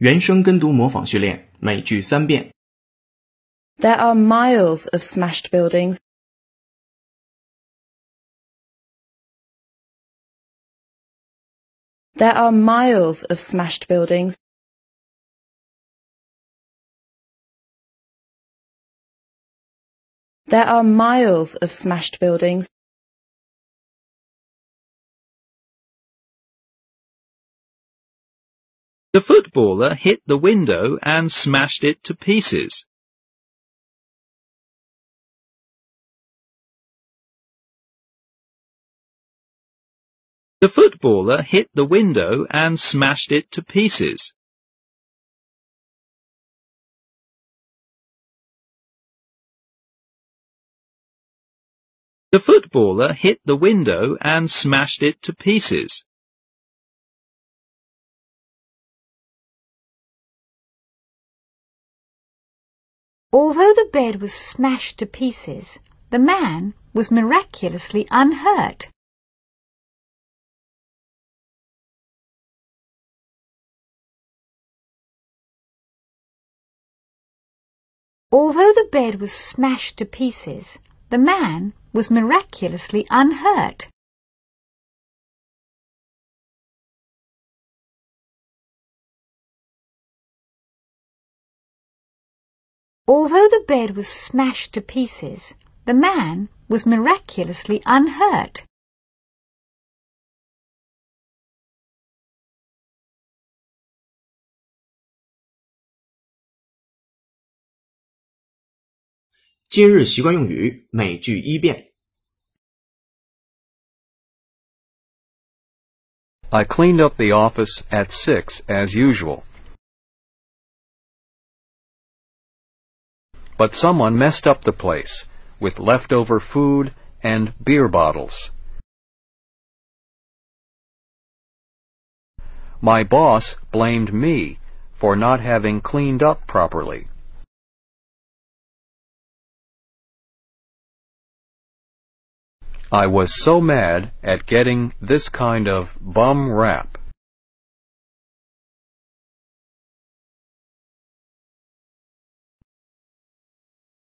原声跟读模仿训练，每句三遍。 There are miles of smashed buildings. There are miles of smashed buildings. There are miles of smashed buildings. The footballer hit the window and smashed it to pieces. The footballer hit the window and smashed it to pieces. The footballer hit the window and smashed it to pieces. Although the bed was smashed to pieces, the man was miraculously unhurt. Although the bed was smashed to pieces, the man was miraculously unhurt. Although the bed was smashed to pieces, the man was miraculously unhurt. 今日习惯用语，每句一遍。 I cleaned up the office at six as usual. But someone messed up the place with leftover food and beer bottles. My boss blamed me for not having cleaned up properly. I was so mad at getting this kind of bum rap.